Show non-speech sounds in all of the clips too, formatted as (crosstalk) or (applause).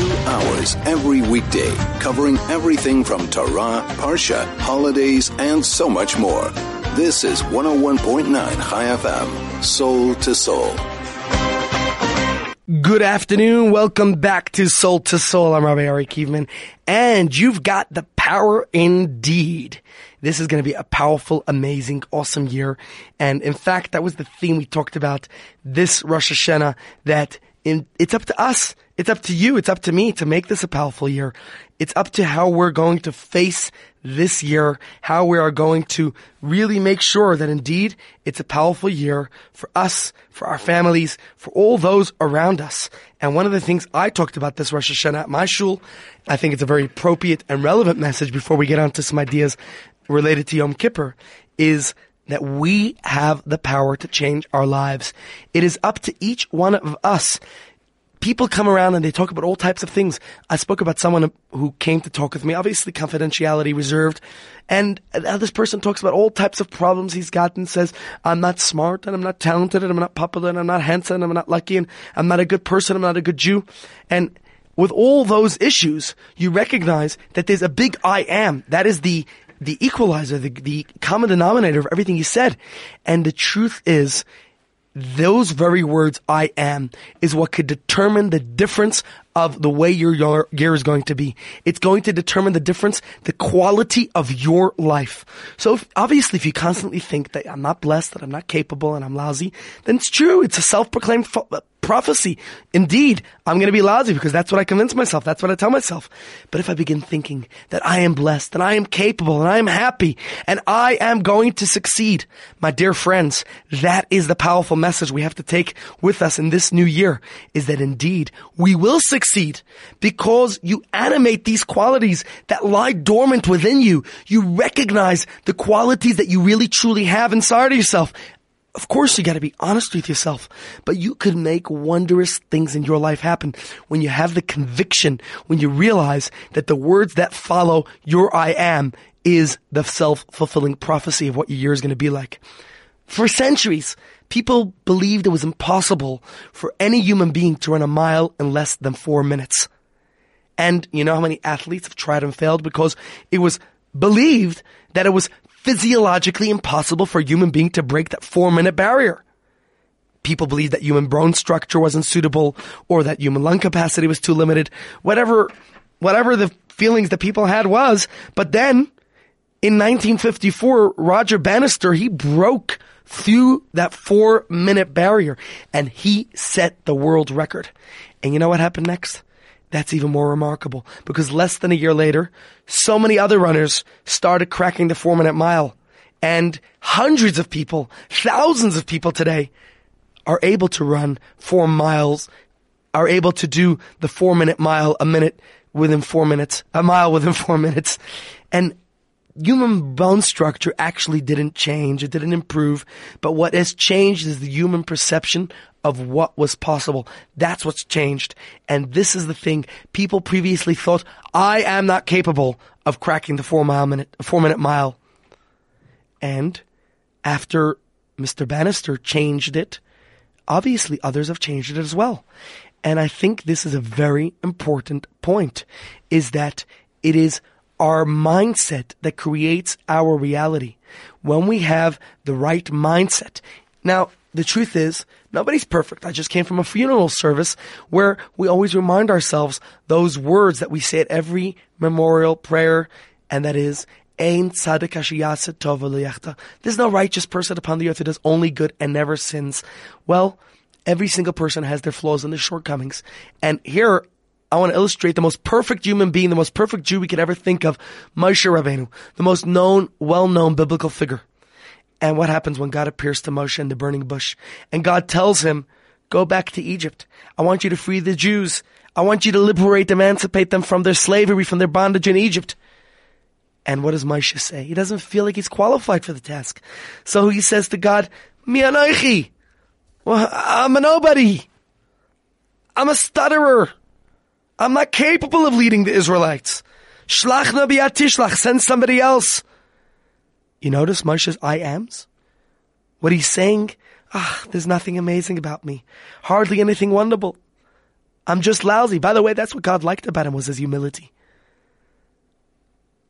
Two hours every weekday, covering everything from Torah, Parsha, holidays, and so much more. This is 101.9 Chai FM, Soul to Soul. Good afternoon. Welcome back to Soul to Soul. I'm Rabbi Ari Kievman, and you've got the power indeed. This is going to be a powerful, amazing, awesome year. And in fact, that was the theme we talked about this Rosh Hashanah, that in, it's up to us. It's up to you. It's up to me to make this a powerful year. It's up to how we're going to face this year, how we are going to really make sure that indeed it's a powerful year for us, for our families, for all those around us. And one of the things I talked about this Rosh Hashanah at my shul, I think it's a very appropriate and relevant message before we get on to some ideas related to Yom Kippur, is that we have the power to change our lives. It is up to each one of us people come around and they talk about all types of things. I spoke about someone who came to talk with me, obviously confidentiality reserved. And this person talks about all types of problems he's got and says, I'm not smart and I'm not talented and I'm not popular and I'm not handsome and I'm not lucky and I'm not a good person. I'm not a good Jew. And with all those issues, you recognize that there's a big I am. That is the the equalizer, the, the common denominator of everything he said. And the truth is, those very words, I am, is what could determine the difference of the way your year is going to be. It's going to determine the difference, the quality of your life. So if, obviously if you constantly think that I'm not blessed, that I'm not capable, and I'm lousy, then it's true. It's a self-proclaimed uh, prophecy. Indeed, I'm going to be lousy because that's what I convince myself. That's what I tell myself. But if I begin thinking that I am blessed and I am capable and I am happy and I am going to succeed, my dear friends, that is the powerful message we have to take with us in this new year is that indeed we will succeed because you animate these qualities that lie dormant within you. You recognize the qualities that you really truly have inside of yourself of course you gotta be honest with yourself, but you could make wondrous things in your life happen when you have the conviction, when you realize that the words that follow your I am is the self-fulfilling prophecy of what your year is gonna be like. For centuries, people believed it was impossible for any human being to run a mile in less than four minutes. And you know how many athletes have tried and failed because it was believed that it was physiologically impossible for a human being to break that four minute barrier. People believed that human bone structure wasn't suitable or that human lung capacity was too limited. Whatever, whatever the feelings that people had was. But then in 1954, Roger Bannister, he broke through that four minute barrier and he set the world record. And you know what happened next? That's even more remarkable because less than a year later, so many other runners started cracking the four minute mile and hundreds of people, thousands of people today are able to run four miles, are able to do the four minute mile a minute within four minutes, a mile within (laughs) four minutes. And human bone structure actually didn't change. It didn't improve. But what has changed is the human perception of what was possible. That's what's changed. And this is the thing. People previously thought, I am not capable of cracking the four mile minute, four minute mile. And after Mr. Bannister changed it, obviously others have changed it as well. And I think this is a very important point is that it is our mindset that creates our reality. When we have the right mindset. Now, the truth is, nobody's perfect. I just came from a funeral service where we always remind ourselves those words that we say at every memorial prayer, and that is, There's no righteous person upon the earth who does only good and never sins. Well, every single person has their flaws and their shortcomings. And here I want to illustrate the most perfect human being, the most perfect Jew we could ever think of, Moshe Rabbeinu, the most known, well-known biblical figure. And what happens when God appears to Moshe in the burning bush? And God tells him, go back to Egypt. I want you to free the Jews. I want you to liberate, emancipate them from their slavery, from their bondage in Egypt. And what does Moshe say? He doesn't feel like he's qualified for the task. So he says to God, Mi. Well, I'm a nobody. I'm a stutterer. I'm not capable of leading the Israelites. Shlach nabi atishlach, send somebody else. You notice Moshe's I ams? What he's saying, ah, there's nothing amazing about me. Hardly anything wonderful. I'm just lousy. By the way, that's what God liked about him was his humility.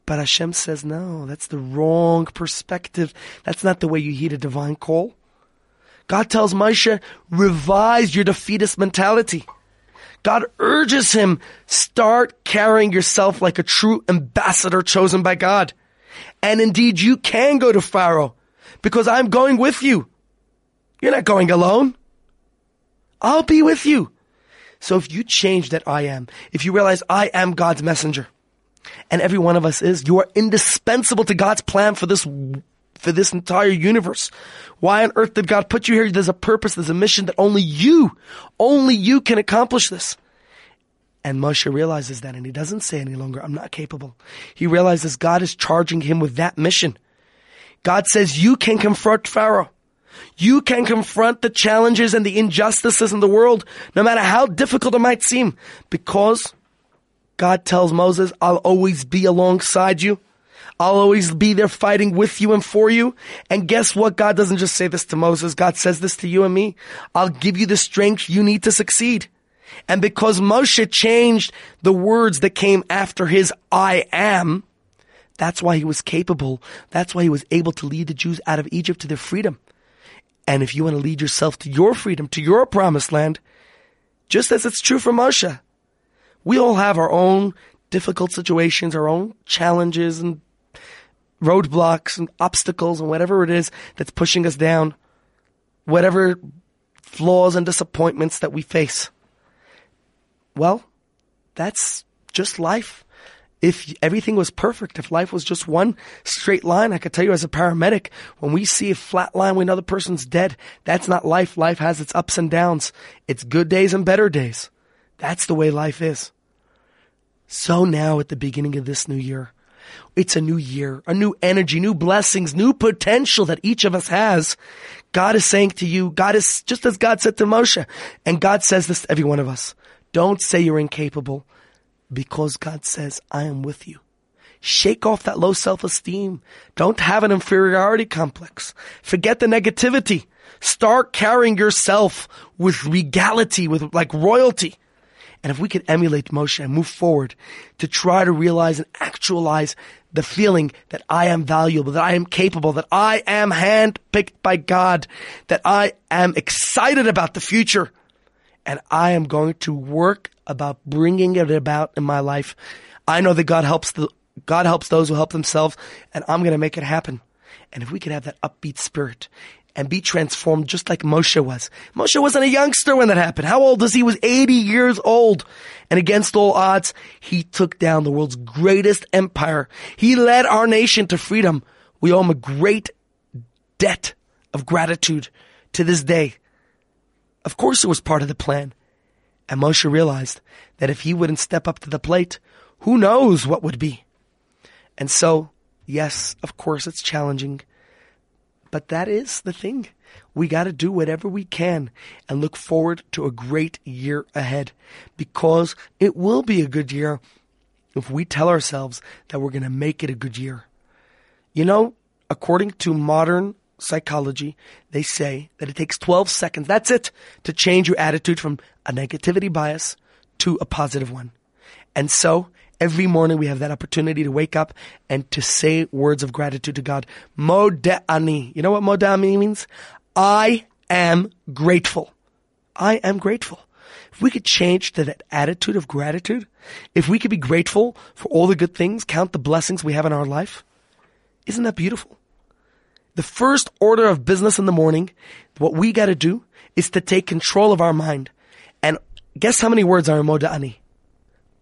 But Hashem says, no, that's the wrong perspective. That's not the way you heed a divine call. God tells Moshe, revise your defeatist mentality. God urges him, start carrying yourself like a true ambassador chosen by God. And indeed, you can go to Pharaoh because I'm going with you. You're not going alone. I'll be with you. So if you change that I am, if you realize I am God's messenger, and every one of us is. You are indispensable to God's plan for this for this entire universe. Why on earth did God put you here? There's a purpose, there's a mission that only you, only you can accomplish this. And Moshe realizes that and he doesn't say any longer, I'm not capable. He realizes God is charging him with that mission. God says you can confront Pharaoh. You can confront the challenges and the injustices in the world, no matter how difficult it might seem, because God tells Moses, I'll always be alongside you. I'll always be there fighting with you and for you. And guess what? God doesn't just say this to Moses. God says this to you and me. I'll give you the strength you need to succeed. And because Moshe changed the words that came after his I am, that's why he was capable. That's why he was able to lead the Jews out of Egypt to their freedom. And if you want to lead yourself to your freedom, to your promised land, just as it's true for Moshe, we all have our own difficult situations, our own challenges and roadblocks and obstacles and whatever it is that's pushing us down, whatever flaws and disappointments that we face. Well, that's just life. If everything was perfect, if life was just one straight line, I could tell you as a paramedic, when we see a flat line when another person's dead, that's not life. Life has its ups and downs. It's good days and better days. That's the way life is. So now at the beginning of this new year, it's a new year, a new energy, new blessings, new potential that each of us has. God is saying to you, God is just as God said to Moshe, and God says this to every one of us. Don't say you're incapable because God says, I am with you. Shake off that low self-esteem. Don't have an inferiority complex. Forget the negativity. Start carrying yourself with regality, with like royalty. And if we could emulate Moshe and move forward to try to realize and actualize the feeling that I am valuable, that I am capable, that I am handpicked by God, that I am excited about the future, and I am going to work about bringing it about in my life. I know that God helps the, God helps those who help themselves, and I'm going to make it happen. And if we could have that upbeat spirit and be transformed just like Moshe was. Moshe wasn't a youngster when that happened. How old was he? He was 80 years old. And against all odds, he took down the world's greatest empire. He led our nation to freedom. We owe him a great debt of gratitude to this day. Of course it was part of the plan. And Moshe realized that if he wouldn't step up to the plate, who knows what would be. And so, yes, of course it's challenging. But that is the thing. We got to do whatever we can and look forward to a great year ahead because it will be a good year if we tell ourselves that we're going to make it a good year. You know, according to modern psychology, they say that it takes 12 seconds, that's it, to change your attitude from a negativity bias to a positive one. And so Every morning we have that opportunity to wake up and to say words of gratitude to God. Moda'ani. You know what moda'ani means? I am grateful. I am grateful. If we could change to that attitude of gratitude, if we could be grateful for all the good things, count the blessings we have in our life, isn't that beautiful? The first order of business in the morning, what we got to do is to take control of our mind. And guess how many words are in Moda'ani?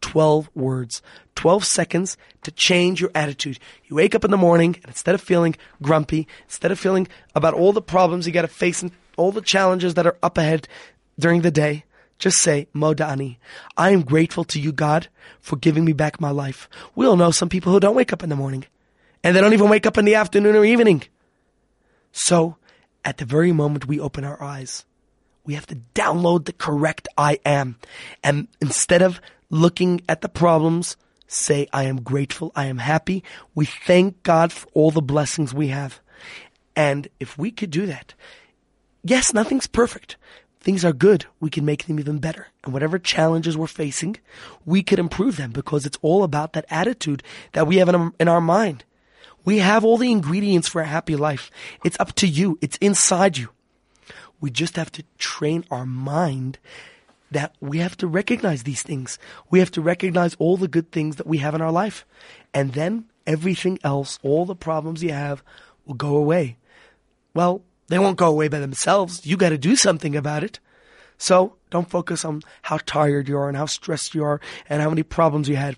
12 words, 12 seconds to change your attitude. You wake up in the morning and instead of feeling grumpy, instead of feeling about all the problems you got to face and all the challenges that are up ahead during the day, just say, Moda'ani, I am grateful to you, God, for giving me back my life. We all know some people who don't wake up in the morning and they don't even wake up in the afternoon or evening. So at the very moment we open our eyes, we have to download the correct I am. And instead of looking at the problems, say, I am grateful, I am happy. We thank God for all the blessings we have. And if we could do that, yes, nothing's perfect. things are good, we can make them even better. And whatever challenges we're facing, we could improve them because it's all about that attitude that we have in our, in our mind. We have all the ingredients for a happy life. It's up to you. It's inside you. We just have to train our mind that we have to recognize these things. We have to recognize all the good things that we have in our life. And then everything else, all the problems you have will go away. Well, they won't go away by themselves. You got to do something about it. So don't focus on how tired you are and how stressed you are and how many problems you had.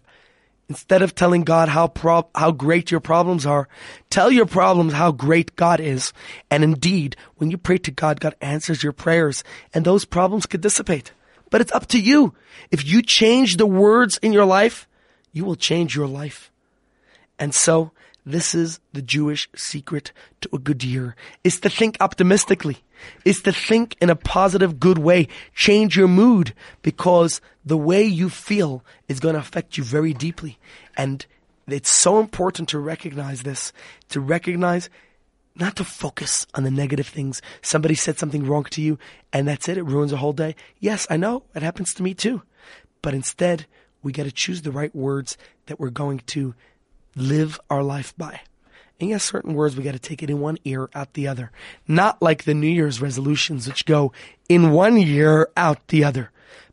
Instead of telling God how pro- how great your problems are, tell your problems how great God is. And indeed, when you pray to God, God answers your prayers and those problems could dissipate. But it's up to you. If you change the words in your life, you will change your life. And so this is the Jewish secret to a good year is to think optimistically, is to think in a positive, good way. Change your mood because the way you feel is going to affect you very deeply. And it's so important to recognize this, to recognize not to focus on the negative things. Somebody said something wrong to you and that's it. It ruins a whole day. Yes, I know it happens to me too. But instead, we got to choose the right words that we're going to live our life by. And yes, certain words we got to take it in one ear, out the other. Not like the New Year's resolutions, which go in one ear, out the other.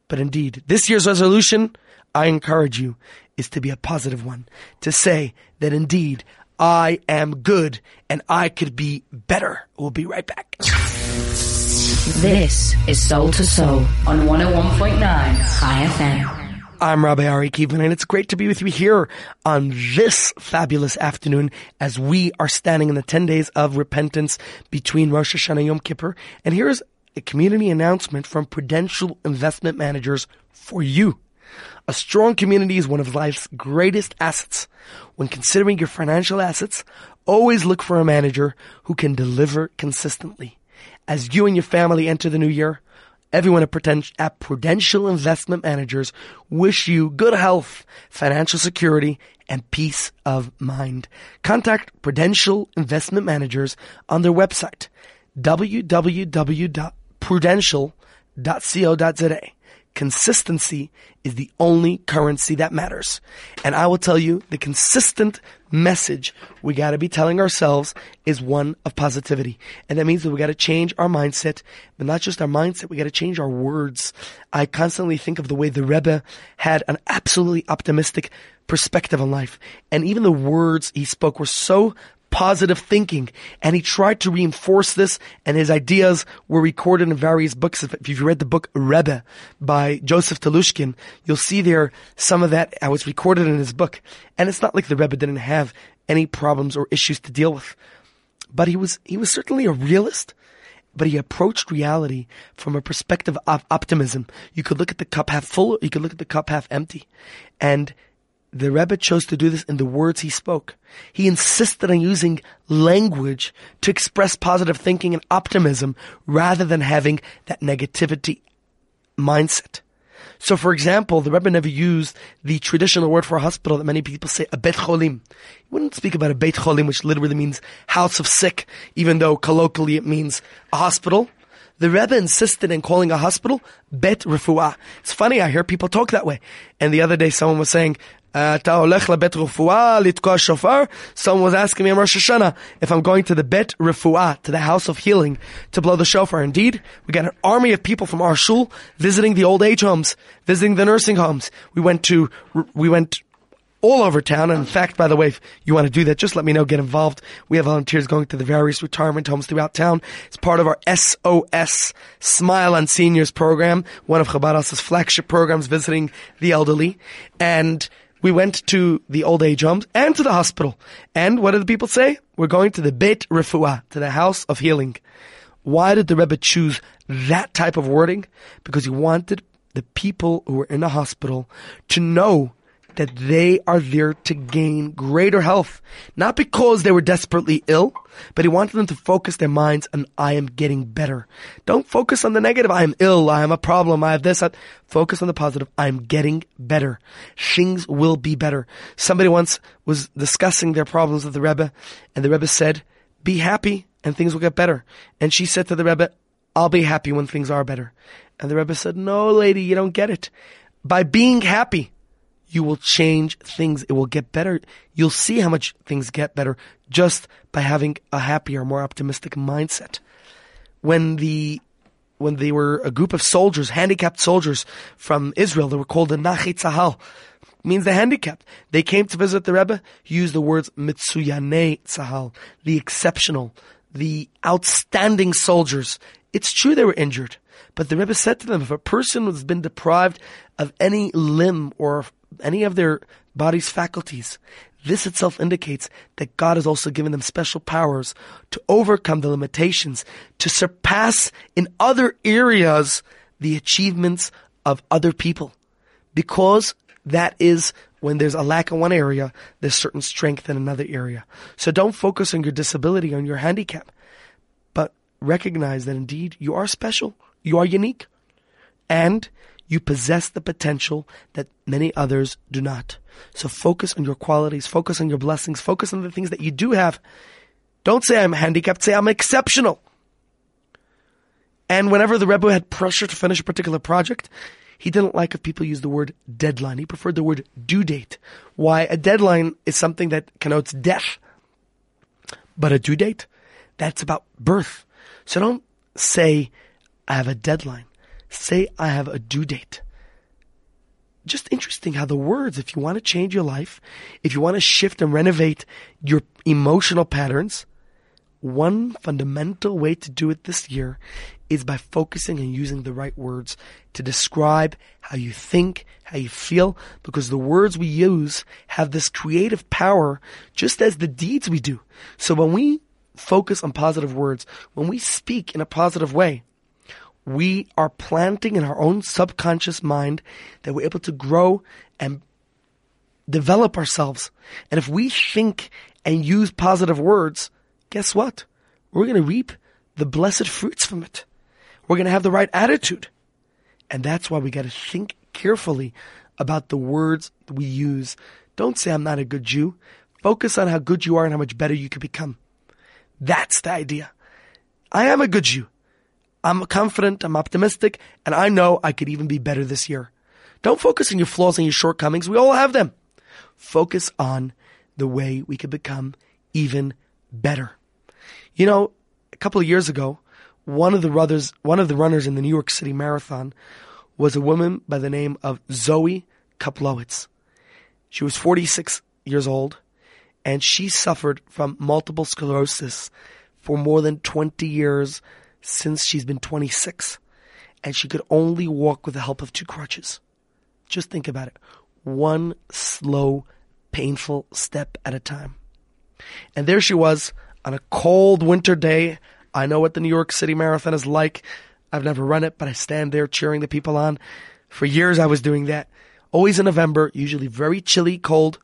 But indeed, this year's resolution, I encourage you, is to be a positive one. To say that indeed, I am good and I could be better. We'll be right back. This is Soul to Soul on 101.9 Chai FM. I'm Rabbi Ari Kievman, and it's great to be with you here on this fabulous afternoon as we are standing in the 10 days of repentance between Rosh Hashanah and Yom Kippur. And here's a community announcement from Prudential Investment Managers for you. A strong community is one of life's greatest assets. When considering your financial assets, always look for a manager who can deliver consistently. As you and your family enter the new year, Everyone at Prudential Investment Managers wish you good health, financial security, and peace of mind. Contact Prudential Investment Managers on their website, www.prudential.co.za. Consistency is the only currency that matters. And I will tell you the consistent message we got to be telling ourselves is one of positivity. And that means that we got to change our mindset, but not just our mindset, we got to change our words. I constantly think of the way the Rebbe had an absolutely optimistic perspective on life. And even the words he spoke were so positive thinking. And he tried to reinforce this, and his ideas were recorded in various books. If you've read the book Rebbe by Joseph Telushkin, you'll see there some of that was recorded in his book. And it's not like the Rebbe didn't have any problems or issues to deal with. But he was, he was certainly a realist but he approached reality from a perspective of optimism. You could look at the cup half full, you could look at the cup half empty. And the Rebbe chose to do this in the words he spoke. He insisted on using language to express positive thinking and optimism rather than having that negativity mindset. So, for example, the Rebbe never used the traditional word for a hospital that many people say, a bet cholim. He wouldn't speak about a bet cholim, which literally means house of sick, even though colloquially it means a hospital. The Rebbe insisted in calling a hospital bet refuah. It's funny, I hear people talk that way. And the other day someone was saying, אתה הולך לבית רפואה לתקוע שופר? Someone was asking me on Rosh Hashanah if I'm going to the Bet Refuah, to the house of healing, to blow the shofar. Indeed, we got an army of people from our shul visiting the old age homes, visiting the nursing homes. We went to, we went all over town. And in fact, by the way, if you want to do that, just let me know, get involved. We have volunteers going to the various retirement homes throughout town. It's part of our SOS Smile on Seniors program, one of Chabad flagship programs visiting the elderly. And we went to the old age homes and to the hospital. And what did the people say? We're going to the Beit Refuah, to the house of healing. Why did the Rebbe choose that type of wording? Because he wanted the people who were in the hospital to know that they are there to gain greater health. Not because they were desperately ill, but he wanted them to focus their minds on, I am getting better. Don't focus on the negative. I am ill. I am a problem. I have this. I, focus on the positive. I am getting better. Things will be better. Somebody once was discussing their problems with the Rebbe, and the Rebbe said, be happy and things will get better. And she said to the Rebbe, I'll be happy when things are better. And the Rebbe said, no, lady, you don't get it. By being happy, you will change things. It will get better. You'll see how much things get better just by having a happier, more optimistic mindset. When the when they were a group of soldiers, handicapped soldiers from Israel, they were called the Nachi Tzahal, means the handicapped. They came to visit the Rebbe, he used the words Mitzuyane Tzahal, the exceptional, the outstanding soldiers. It's true they were injured, but the Rebbe said to them, if a person has been deprived of any limb or any of their body's faculties, this itself indicates that God has also given them special powers to overcome the limitations, to surpass in other areas the achievements of other people. Because that is when there's a lack in one area, there's certain strength in another area. So don't focus on your disability, on your handicap, but recognize that indeed you are special, you are unique, and you possess the potential that many others do not. So focus on your qualities, focus on your blessings, focus on the things that you do have. Don't say I'm handicapped, say I'm exceptional. And whenever the Rebbe had pressure to finish a particular project, he didn't like if people used the word deadline. He preferred the word due date. Why? A deadline is something that connotes death. But a due date, that's about birth. So don't say, I have a deadline. Say, I have a due date. Just interesting how the words, if you want to change your life, if you want to shift and renovate your emotional patterns, one fundamental way to do it this year is by focusing and using the right words to describe how you think, how you feel, because the words we use have this creative power just as the deeds we do. So when we focus on positive words, when we speak in a positive way, we are planting in our own subconscious mind that we're able to grow and develop ourselves. And if we think and use positive words, guess what? We're going to reap the blessed fruits from it. We're going to have the right attitude. And that's why we got to think carefully about the words we use. Don't say, I'm not a good Jew. Focus on how good you are and how much better you can become. That's the idea. I am a good Jew. I'm confident, I'm optimistic, and I know I could even be better this year. Don't focus on your flaws and your shortcomings. We all have them. Focus on the way we could become even better. You know, a couple of years ago, one of the brothers, one of the runners in the New York City Marathon was a woman by the name of Zoe Koplowitz. She was 46 years old and she suffered from multiple sclerosis for more than 20 years since she's been 26 and she could only walk with the help of two crutches. Just think about it. One slow, painful step at a time. And there she was on a cold winter day I know what the New York City Marathon is like. I've never run it, but I stand there cheering the people on. For years I was doing that. Always in November, usually very chilly, cold.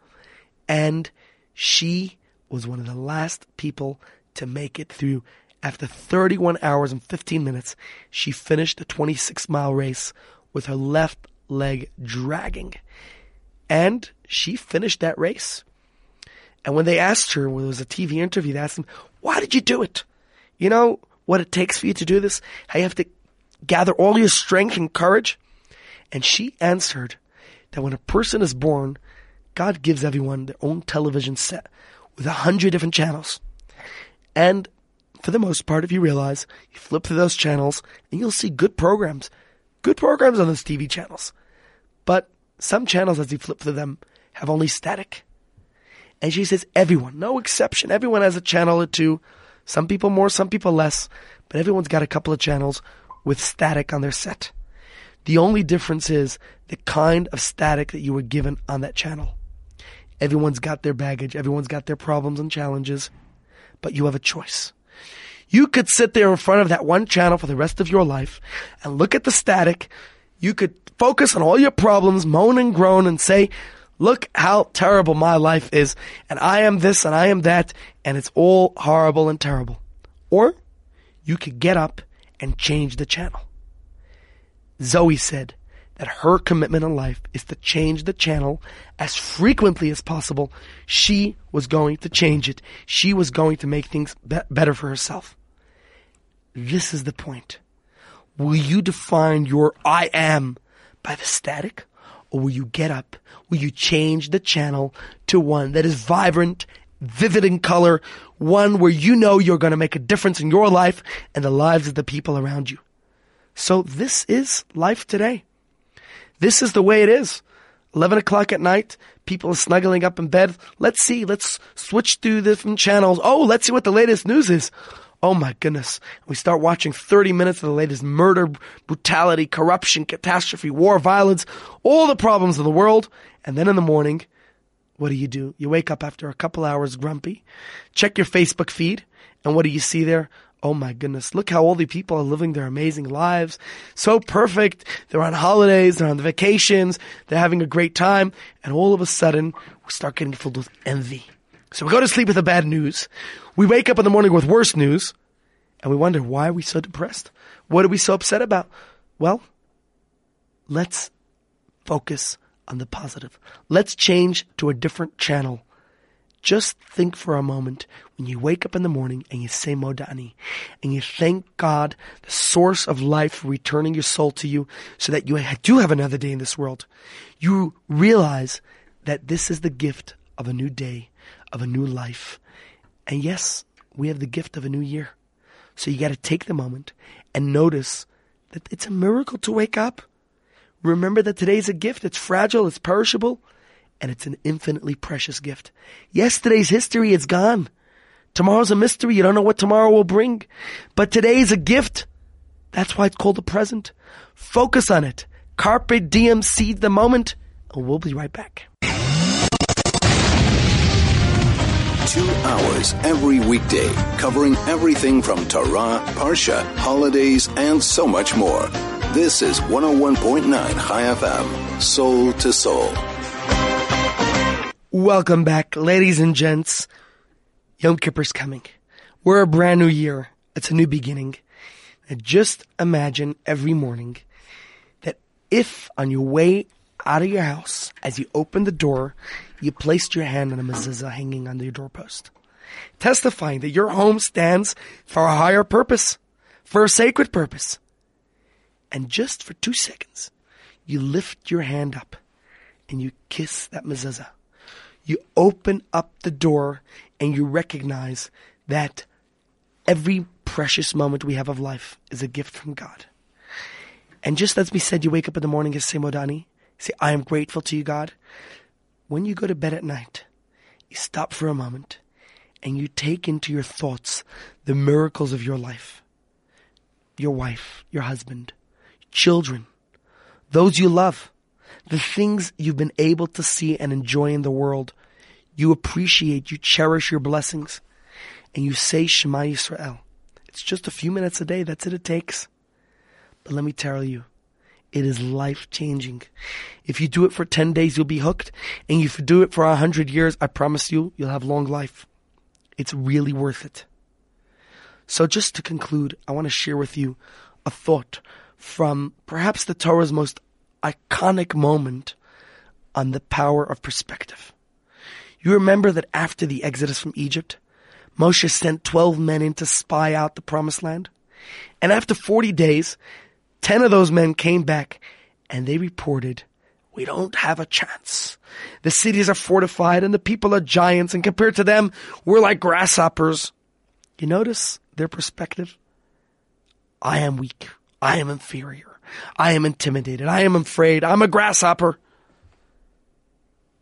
And she was one of the last people to make it through. After 31 hours and 15 minutes, she finished the 26 mile race with her left leg dragging. And she finished that race. And when they asked her, when it was a TV interview, they asked them, why did you do it? You know what it takes for you to do this? How you have to gather all your strength and courage? And she answered that when a person is born, God gives everyone their own television set with a hundred different channels. And for the most part, if you realize, you flip through those channels and you'll see good programs. Good programs on those TV channels. But some channels, as you flip through them, have only static. And she says everyone, no exception, everyone has a channel or two some people more, some people less, but everyone's got a couple of channels with static on their set. The only difference is the kind of static that you were given on that channel. Everyone's got their baggage, everyone's got their problems and challenges, but you have a choice. You could sit there in front of that one channel for the rest of your life and look at the static. You could focus on all your problems, moan and groan and say, Look how terrible my life is, and I am this and I am that, and it's all horrible and terrible. Or you could get up and change the channel. Zoe said that her commitment in life is to change the channel as frequently as possible. She was going to change it. She was going to make things be- better for herself. This is the point. Will you define your I am by the static? Or will you get up? Will you change the channel to one that is vibrant, vivid in color, one where you know you're going to make a difference in your life and the lives of the people around you? So this is life today. This is the way it is. 11 o'clock at night, people are snuggling up in bed. Let's see, let's switch through different channels. Oh, let's see what the latest news is. Oh my goodness. We start watching 30 minutes of the latest murder, brutality, corruption, catastrophe, war, violence, all the problems of the world. And then in the morning, what do you do? You wake up after a couple hours grumpy, check your Facebook feed, and what do you see there? Oh my goodness, look how all the people are living their amazing lives. So perfect. They're on holidays, they're on the vacations, they're having a great time, and all of a sudden, we start getting filled with envy. So we go to sleep with the bad news. We wake up in the morning with worse news, and we wonder why are we so depressed? What are we so upset about? Well, let's focus on the positive. Let's change to a different channel. Just think for a moment when you wake up in the morning and you say Modani and you thank God, the source of life, for returning your soul to you so that you do have another day in this world. You realize that this is the gift of a new day, of a new life. And yes, we have the gift of a new year. So you got to take the moment and notice that it's a miracle to wake up. Remember that today's a gift. It's fragile, it's perishable, and it's an infinitely precious gift. Yesterday's history is gone. Tomorrow's a mystery. You don't know what tomorrow will bring. But today is a gift. That's why it's called the present. Focus on it. Carpe diem, seize the moment, and we'll be right back. Two hours every weekday, covering everything from Torah, Parsha, holidays, and so much more. This is 101.9 Chai FM, soul to soul. Welcome back, ladies and gents. Yom Kippur's coming. We're a brand new year. It's a new beginning. And just imagine every morning that if on your way out of your house, as you open the door, you placed your hand on a mezuzah hanging on your doorpost, testifying that your home stands for a higher purpose, for a sacred purpose. And just for two seconds, you lift your hand up and you kiss that mezuzah. You open up the door and you recognize that every precious moment we have of life is a gift from God. And just as we said, you wake up in the morning and say Modani, say, I am grateful to you, God. When you go to bed at night, you stop for a moment and you take into your thoughts the miracles of your life. Your wife, your husband, children, those you love, the things you've been able to see and enjoy in the world. You appreciate, you cherish your blessings, and you say Shema Yisrael. It's just a few minutes a day. That's it it takes. But let me tell you, it is life changing. If you do it for 10 days, you'll be hooked. And if you do it for 100 years, I promise you, you'll have long life. It's really worth it. So just to conclude, I want to share with you a thought from perhaps the Torah's most iconic moment on the power of perspective. You remember that after the exodus from Egypt, Moshe sent 12 men in to spy out the promised land? And after 40 days, 10 of those men came back and they reported, we don't have a chance. The cities are fortified and the people are giants and compared to them, we're like grasshoppers. You notice their perspective? I am weak. I am inferior. I am intimidated. I am afraid. I'm a grasshopper.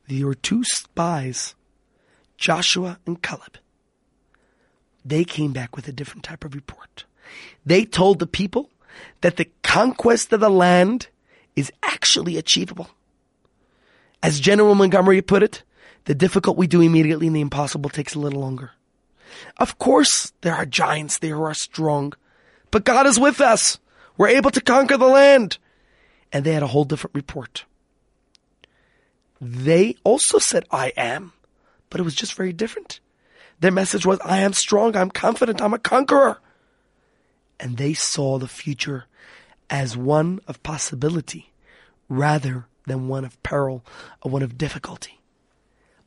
Were two spies, Joshua and Caleb. They came back with a different type of report. They told the people that the conquest of the land is actually achievable. As General Montgomery put it, the difficult we do immediately and the impossible takes a little longer. Of course, there are giants there who are strong, but God is with us. We're able to conquer the land. And they had a whole different report. They also said, I am, but it was just very different. Their message was, I am strong, I'm confident, I'm a conqueror and they saw the future as one of possibility rather than one of peril or one of difficulty.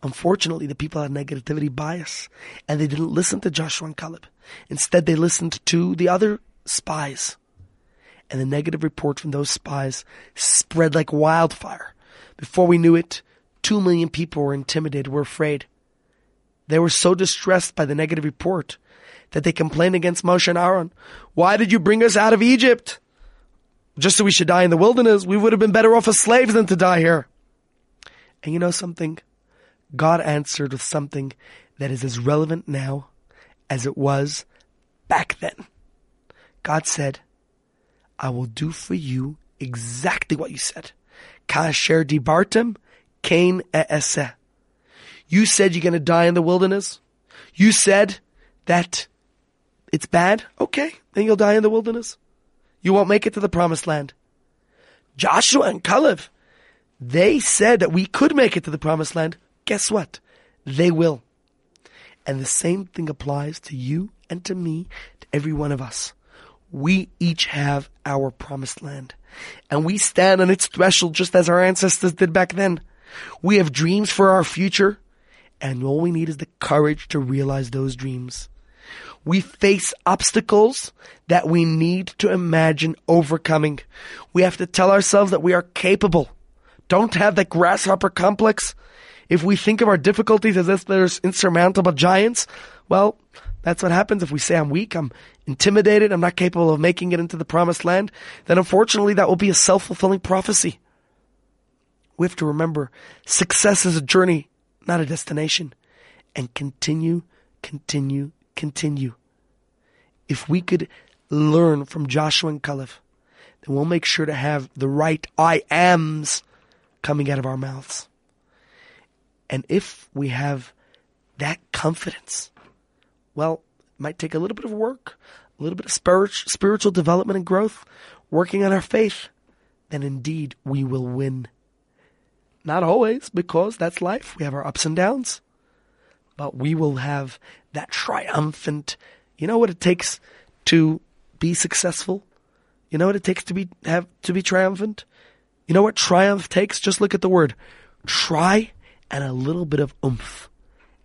Unfortunately, the people had negativity bias and they didn't listen to Joshua and Caleb. Instead, they listened to the other spies And the negative report from those spies spread like wildfire. Before we knew it, two million people were intimidated, were afraid. They were so distressed by the negative report that they complained against Moshe and Aaron. Why did you bring us out of Egypt? Just so we should die in the wilderness? We would have been better off as slaves than to die here. And you know something? God answered with something that is as relevant now as it was back then. God said, I will do for you exactly what you said. Kasher dibartem, kain e'eseh. You said you're going to die in the wilderness. You said that it's bad. Okay, then you'll die in the wilderness. You won't make it to the promised land. Joshua and Caleb, they said that we could make it to the promised land. Guess what? They will. And the same thing applies to you and to me, to every one of us. We each have our promised land. And we stand on its threshold just as our ancestors did back then. We have dreams for our future, and all we need is the courage to realize those dreams. We face obstacles that we need to imagine overcoming. We have to tell ourselves that we are capable. Don't have that grasshopper complex. If we think of our difficulties as if there's insurmountable giants, well, that's what happens if we say I'm weak, I'm intimidated, I'm not capable of making it into the promised land, then unfortunately that will be a self-fulfilling prophecy. We have to remember success is a journey, not a destination. And continue, continue, continue. If we could learn from Joshua and Caleb, then we'll make sure to have the right I ams coming out of our mouths. And if we have that confidence, well, it might take a little bit of work, a little bit of spiritual development and growth, working on our faith, then indeed we will win. Not always, because that's life. We have our ups and downs. But we will have that triumphant, you know what it takes to be successful? You know what it takes to be, have, to be triumphant? You know what triumph takes? Just look at the word. Try and a little bit of oomph.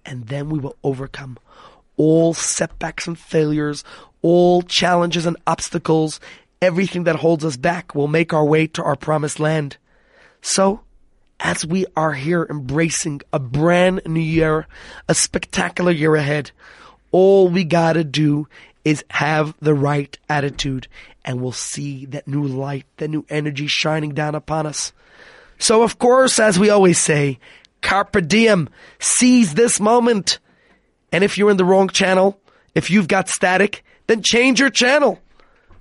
And then we will overcome all setbacks and failures, all challenges and obstacles, everything that holds us back will make our way to our promised land. So, as we are here embracing a brand new year, a spectacular year ahead, all we gotta do is have the right attitude and we'll see that new light, that new energy shining down upon us. So of course, as we always say, carpe diem, seize this moment. And if you're in the wrong channel, if you've got static, then change your channel.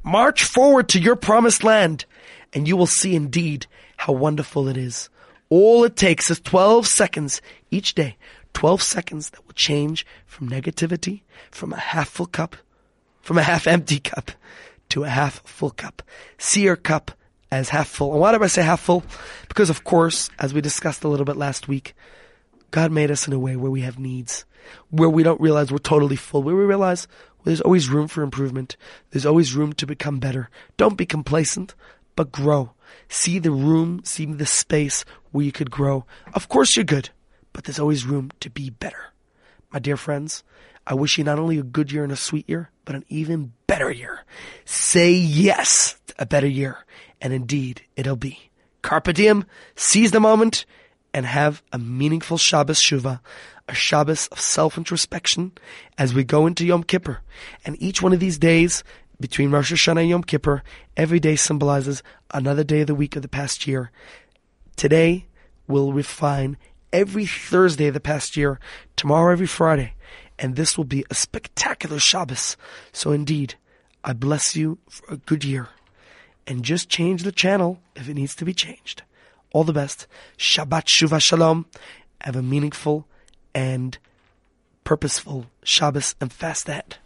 March forward to your promised land and you will see indeed how wonderful it is. All it takes is 12 seconds each day. 12 seconds that will change from negativity, from a half full cup, from a half empty cup to a half full cup. See your cup as half full. And why do I say half full? Because of course, as we discussed a little bit last week, God made us in a way where we have needs, where we don't realize we're totally full, where we realize there's always room for improvement. There's always room to become better. Don't be complacent, but grow. See the room, see the space where you could grow. Of course you're good, but there's always room to be better. My dear friends, I wish you not only a good year and a sweet year, but an even better year. Say yes to a better year, and indeed it'll be. Carpe diem, seize the moment, and have a meaningful Shabbos Shuvah, a Shabbos of self-introspection as we go into Yom Kippur. And each one of these days between Rosh Hashanah and Yom Kippur, every day symbolizes another day of the week of the past year. Today we'll refine every Thursday of the past year, tomorrow every Friday, and this will be a spectacular Shabbos. So indeed, I bless you for a good year. And just change the channel if it needs to be changed. All the best. Shabbat Shuvah Shalom. Have a meaningful and purposeful Shabbos and fast that.